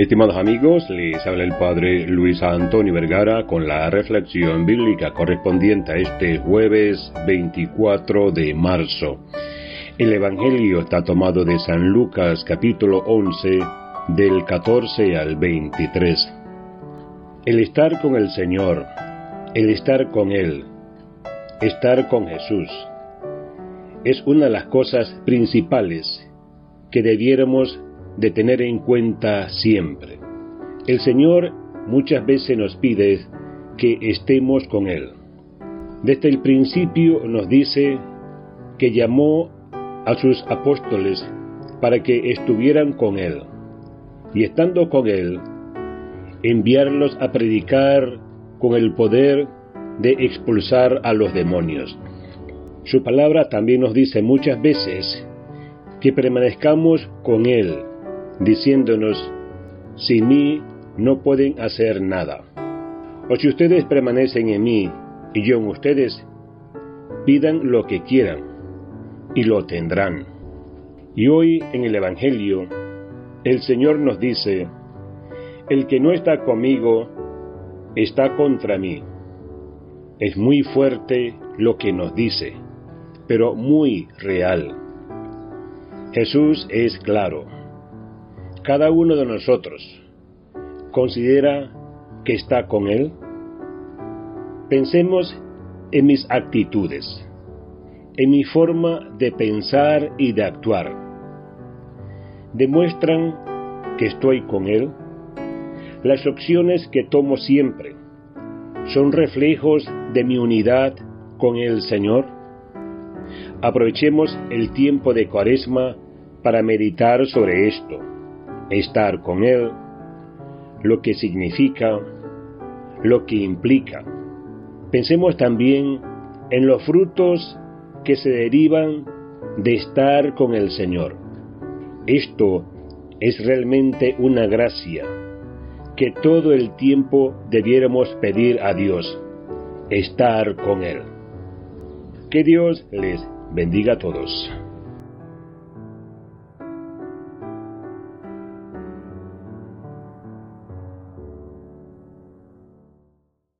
Estimados amigos, les habla el Padre Luis Antonio Vergara con la reflexión bíblica correspondiente a este jueves 24 de marzo. El Evangelio está tomado de San Lucas capítulo 11 del 14 al 23. El estar con el Señor, el estar con Él, estar con Jesús, es una de las cosas principales que debiéramos de tener en cuenta siempre. El Señor muchas veces nos pide que estemos con Él. Desde el principio nos dice que llamó a sus apóstoles para que estuvieran con Él y estando con Él, enviarlos a predicar con el poder de expulsar a los demonios. Su palabra también nos dice muchas veces que permanezcamos con Él diciéndonos, sin mí no pueden hacer nada. O si ustedes permanecen en mí y yo en ustedes, pidan lo que quieran y lo tendrán. Y hoy en el Evangelio, el Señor nos dice, el que no está conmigo, está contra mí. Es muy fuerte lo que nos dice, pero muy real. Jesús es claro cada uno de nosotros considera que está con Él? Pensemos en mis actitudes, en mi forma de pensar y de actuar. ¿Demuestran que estoy con Él? Las opciones que tomo siempre son reflejos de mi unidad con el Señor. Aprovechemos el tiempo de cuaresma para meditar sobre esto estar con Él, lo que significa, lo que implica. Pensemos también en los frutos que se derivan de estar con el Señor. Esto es realmente una gracia que todo el tiempo debiéramos pedir a Dios, estar con Él. Que Dios les bendiga a todos.